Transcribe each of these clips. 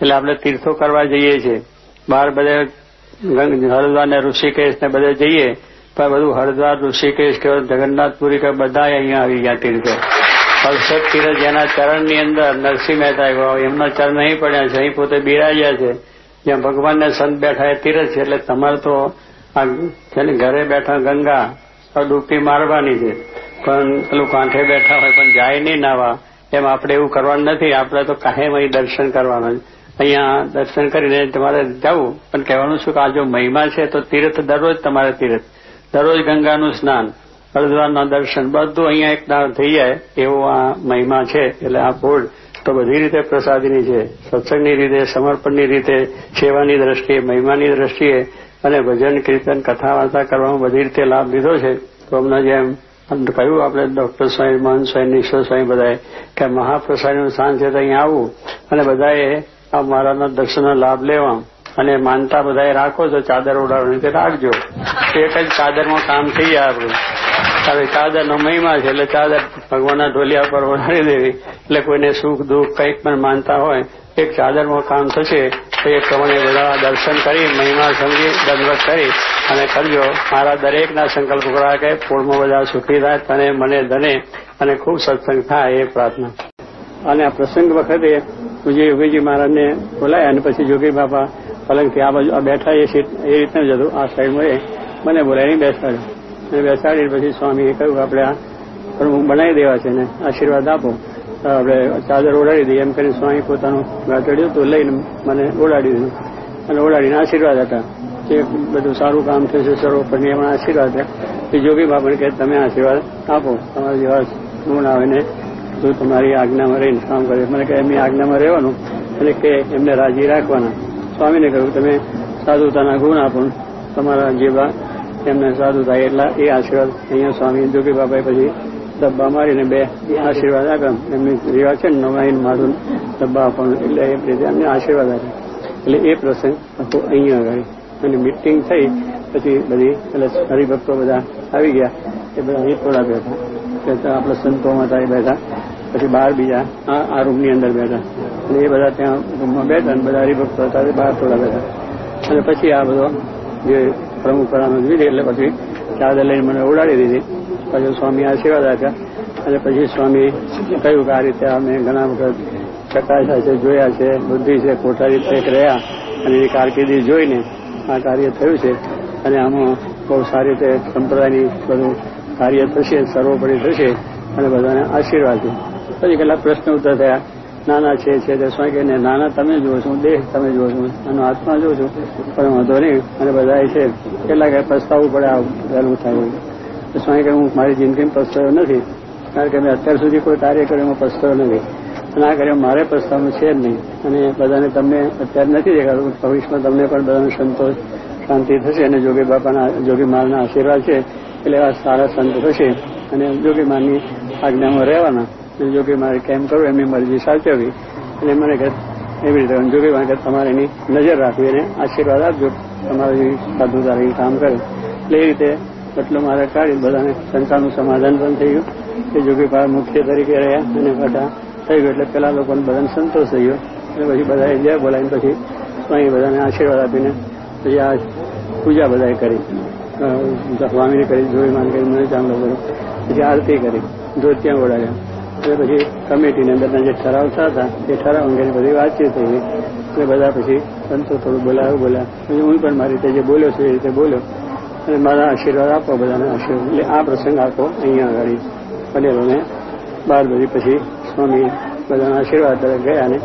એટલે આપણે તીર્થો કરવા જઈએ છીએ. બહાર બધે હરિદ્વાર ને ઋષિકેશ ને બધે જઈએ પણ બધું હરિદ્વાર, ઋષિકેશ કે જગન્નાથપુરી કે બધા અહીંયા આવી ગયા તીર્થો. હર્ષદ તીરથ જેના ચરણની અંદર નરસિંહ મહેતા એમના ચરણ નહીં પડ્યા છે, અહીં પોતે બિરાજ્યા છે. જ્યાં ભગવાનને સંત બેઠા એ તીર્થ છે, એટલે તમારે તો આ ઘરે બેઠા ગંગા ડૂબકી મારવાની છે. પણ પેલું કાંઠે બેઠા હોય પણ જાય નહીં નાવા. એમ આપણે એવું કરવાનું નથી. આપણે તો કાયમ અહીં દર્શન કરવાના અહીંયા દર્શન કરીને તમારે જવું. પણ કહેવાનું છું કે આ જો મહિમા છે તો તીર્થ દરરોજ તમારે તીર્થ. દરરોજ ગંગાનું સ્નાન હરદ્વારના દર્શન, બધું અહીંયા એક દાળ થઈ જાય એવો આ મહિમા છે. એટલે આ બોર્ડ તો બધી રીતે પ્રસાદીની છે. સત્સંગની રીતે, સમર્પણની રીતે, સેવાની દ્રષ્ટિએ, મહિમાની દ્રષ્ટિએ અને ભજન, કીર્તન કથા વાર્તા કરવામાં બધી રીતે લાભ લીધો છે. તો હમણાં જેમ કહ્યું આપણે ડોક્ટર સ્વામી, મહંત સ્વામી, નિશ્વર સ્વામી બધાએ કે મહાપ્રસાદનું સ્થાન છે તો અહીંયા આવવું અને બધાએ આ મહારાજના દર્શનનો લાભ લેવા. અને માનતા બધાએ રાખો છો, ચાદર ઓડાડવાની તે રાખજો. એક જ ચાદરમાં કામ થઈ જાય આપણું. હવે ચાદરનો મહિમા છે, એટલે ચાદર ભગવાનના ઢોલિયા પર ઓઢાડી દેવી. એટલે કોઈને સુખ દુઃખ કંઈક પણ માનતા હોય, એક ચાદરમાં કામ થશે, તો એ પ્રમાણે બધા દર્શન કરી, મહિમા સમજી દંડવત કરી, અને કરજો. મારા દરેકના સંકલ્પ કરા કે પૂર્ણમાં બધા સુખી થાય, તને, મને, ધને, અને ખૂબ સત્સંગ થાય એ પ્રાર્થના. અને આ પ્રસંગ વખતે પૂજ્ય યોગીજી મહારાજને બોલાયા અને પછી જોગી બાપા પલંગથી આ બાજુ બેઠા એ સીટ એ રીતનું જ હતું. આ સાઈડમાં એ મને બોલાવીને બેસાડ્યું. અને બેસાડી પછી સ્વામીએ કહ્યું, આપણે આ પ્રમુખ બનાવી દેવા છે ને, આશીર્વાદ આપો. આપણે ચાદર ઓડાડી દઈએ એમ કરીને સ્વામી પોતાનું ગાંઠડ્યું તો લઈને મને ઓડાડી દીધું. અને ઓડાડીને આશીર્વાદ હતા કે બધું સારું કામ થશે સર્વોપરની એમાં આશીર્વાદ હતા જોગી બાપાને કે તમે આશીર્વાદ આપો. તમારા જેવા ગુણ આવે ને તું તમારી આજ્ઞામાં રહીને કામ કરે. મને કહે, એમની આજ્ઞામાં રહેવાનું અને કે એમને રાજી રાખવાના. સ્વામીને કહ્યું, તમે સાધુતાના ગુણ આપો તમારા જેવા એમને સાધુ થાય એટલા એ આશીર્વાદ અહીંયા સ્વામી જોગી બાપાએ પછી ડબ્બા મારીને બે આશીર્વાદ આપ્યા. એમની રિવાજ છે ને નવાઈન મારું ડબ્બા આપવાનું. એટલે એ રીતે એમને આશીર્વાદ આપ્યા. એટલે એ પ્રસંગ આખો અહીંયા આગળ અને મિટિંગ થઈ, પછી બધી એટલે હરિભક્તો બધા આવી ગયા. એ બધા અહીં થોડા બેઠા આપણે સંતોમાં થાય બેઠા પછી બહાર બીજા આ રૂમની અંદર બેઠા. અને એ બધા ત્યાં રૂમમાં બેઠા અને બધા હરિભક્તો હતા બહાર થોડા બેઠા. અને પછી આ બધો જે પ્રમુખ કરાનો લીધી એટલે પછી ચાદર લઈને મને ઉડાડી દીધી. પછી સ્વામી આશીર્વાદ આપ્યા અને પછી સ્વામી કહ્યું કે આ રીતે અમે ઘણા વખત ચકાસ્યા છે, જોયા છે, બુદ્ધિ છે, કોઠારી એક રહ્યા અને એની કારકિર્દી જોઈને આ કાર્ય થયું છે. અને આમાં બહુ સારી રીતે સંપ્રદાયની બધું કાર્ય થશે, સર્વોપરી થશે. અને બધાને આશીર્વાદ પછી કેટલાક પ્રશ્ન ઉત્તર થયા, નાના છે છે તે સ્વામી કહીને નાના તમે જુઓ છો દેહ તમે જુઓ છો અને આત્મા જુઓ છો, પણ વાંધો નહીં અને બધા છે. કેટલાક પસ્તાવવું પડે, આ વહેલું થાય સ્વામી કે હું મારી જિંદગીમાં પસ્તાવ્યો નથી, કારણ કે મેં અત્યાર સુધી કોઈ કાર્ય કર્યો એમાં પસ્તાવ્યો નથી. અને આ કાર્ય મારે પસ્તાવનું છે જ નહીં. અને બધાને તમને અત્યારે નથી દેખાતું, ભવિષ્યમાં તમને પણ બધાનો સંતોષ, શાંતિ થશે અને જોગી બાપાના, જોગી મારના આશીર્વાદ છે, એટલે એવા સારા સંત થશે. અને જોગી મારની આજ્ઞામાં રહેવાના. જોગી મારે કેમ કરવું એમની મરજી સાચવવી. અને મને કે એવી રીતે જોકે મારે તમારે એની નજર રાખવી અને આશીર્વાદ આપજો. તમારી સાધુદારી કામ કરે. એટલે એ રીતે એટલું મારે કાઢી બધાને શંકાનું સમાધાન પણ થઈ ગયું. કે જોગી પાસે મુખ્ય તરીકે રહ્યા અને બધા થઈ ગયું. એટલે પેલા લોકોને બધાને સંતોષ થઈ ગયો. અને પછી બધાએ જય બોલાવીને પછી અહીં બધાને આશીર્વાદ આપીને પછી આ પૂજા બધાએ કરી. સ્વામીને કરી, જોઈ માન કરી મને ચાંદલો કર્યો. પછી આરતી કરી. ધોતિયા ઓડાડ્યા અને પછી કમિટીની અંદરના જે ઠરાવ થતા એ ઠરાવ અંગેની બધી વાતચીત થઈ. એટલે બધા પછી સંતો થોડું બોલાવ્યું બોલ્યા પછી હું પણ મારી રીતે જે બોલ્યો છું, એ રીતે બોલ્યો. અને મારા આશીર્વાદ આપો, બધાને આશીર્વાદ. એટલે આ પ્રસંગ આખો અહીંયા આગળ પટેલોને બાર બધી પછી સ્વામી બધાના આશીર્વાદ તરફ ગયા ને,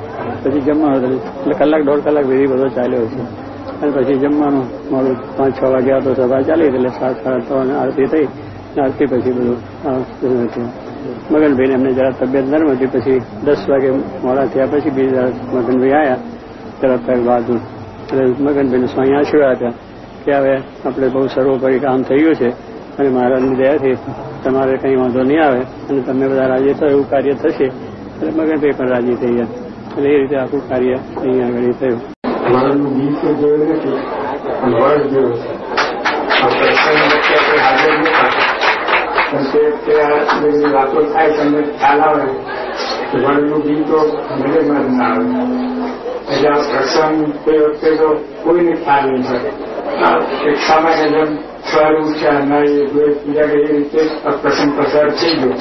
પછી જમવાનું હતું. એટલે કલાક, દોઢ કલાક વિધિ બધો ચાલ્યો છે. અને પછી જમવાનું મારું પાંચ, છ વાગ્યા તો સભા ચાલી એટલે સાત સાડા છ આરતી થઈ. આરતી પછી બધું થયું મગનભાઈને એમને જરા તબિયત નરમ હતી, પછી દસ વાગે મોડા થયા પછી બીજા મગનભાઈ આવ્યા તરત બહાદુર. એટલે મગનભાઈને સ્વાઈ આશીર્વાદ હતા કે હવે આપણે બહુ સર્વોપરી કામ થઈ ગયું છે અને મહારાજની દયાથી તમારે કંઈ વાંધો નહીં આવે અને તમે બધા રાજી થયો, એવું કાર્ય થશે. એટલે મગનભાઈ પણ રાજી થઈ ગયા. એટલે એ રીતે આખું કાર્ય અહીંયા આગળ થયું મારું ગીત તો જોયું નથી પણ વર્ડ જોયું છે આ પ્રસંગ વચ્ચે આપણે હાજર નતા પણ ત્યાં વાતો થાય તમને ખ્યાલ આવે. વર્ડનું ગીત તો ના આવે. એટલે આ પ્રસંગ તે વખતે તો કોઈને ખ્યાલ નહીં પડે એક સામાન્ય જેમ સવાર ઉઠ્યા નાઈ પૂજા કરી એ રીતે આ પ્રસંગ પસાર થઈ ગયો.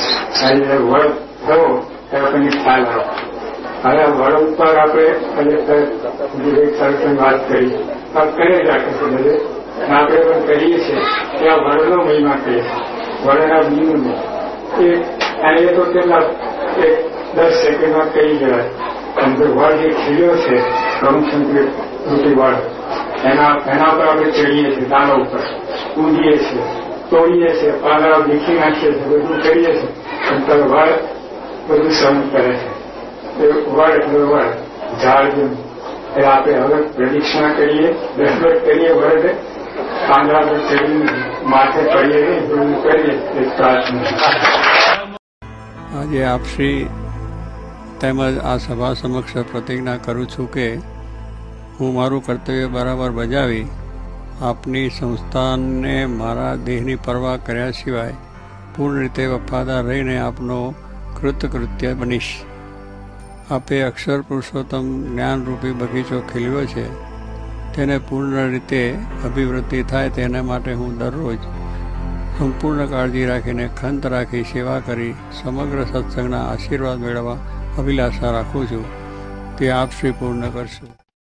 અને વળ થયો, ત્યારે આપણને ખ્યાલ આવે. હવે વળ ઉપર આપણે વિવેક સરસની વાત કરી. કરે જ અને આપણે પણ કરીએ છીએ. કે આ વડનો મહિમા કહીએ. વડના બીનું એ અને એ તો કેટલા, એક દસ સેકન્ડમાં કહી જવાય જો વડ જે ખીલ્યો છે રમશંકર વડ, એના એના પર આપણે ચડીએ છીએ દાણા ઉપર. કૂદીએ છીએ, તોડીએ છીએ પાંદડા દીખી નાખીએ છીએ, બધું કરીએ છીએ. અંતર તમે વડ બધું સહન કરે છે. એ વડ એટલે વડ, ઝાડ જેમ. આપણે હવે પ્રદક્ષિણા કરીએ દસવટ કરીએ વડ આજે આપશ્રી તેમજ આ સભા સમક્ષ પ્રતિજ્ઞા કરું છું કે હું મારું કર્તવ્ય બરાબર બજાવી આપની સંસ્થાનને મારા દેહની પરવા કર્યા સિવાય પૂર્ણ રીતે વફાદાર રહીને આપનો કૃતકૃત્ય બનીશ. આપે અક્ષર પુરુષોત્તમ જ્ઞાનરૂપી બગીચો ખીલ્યો છે. તેને પૂર્ણ રીતે અભિવૃદ્ધિ થાય તેના માટે હું દરરોજ સંપૂર્ણ કાળજી રાખીને ખંત રાખી સેવા કરી સમગ્ર સત્સંગના આશીર્વાદ મેળવવા અભિલાષા રાખું છું. તે આપ શ્રી પૂર્ણ કરશું.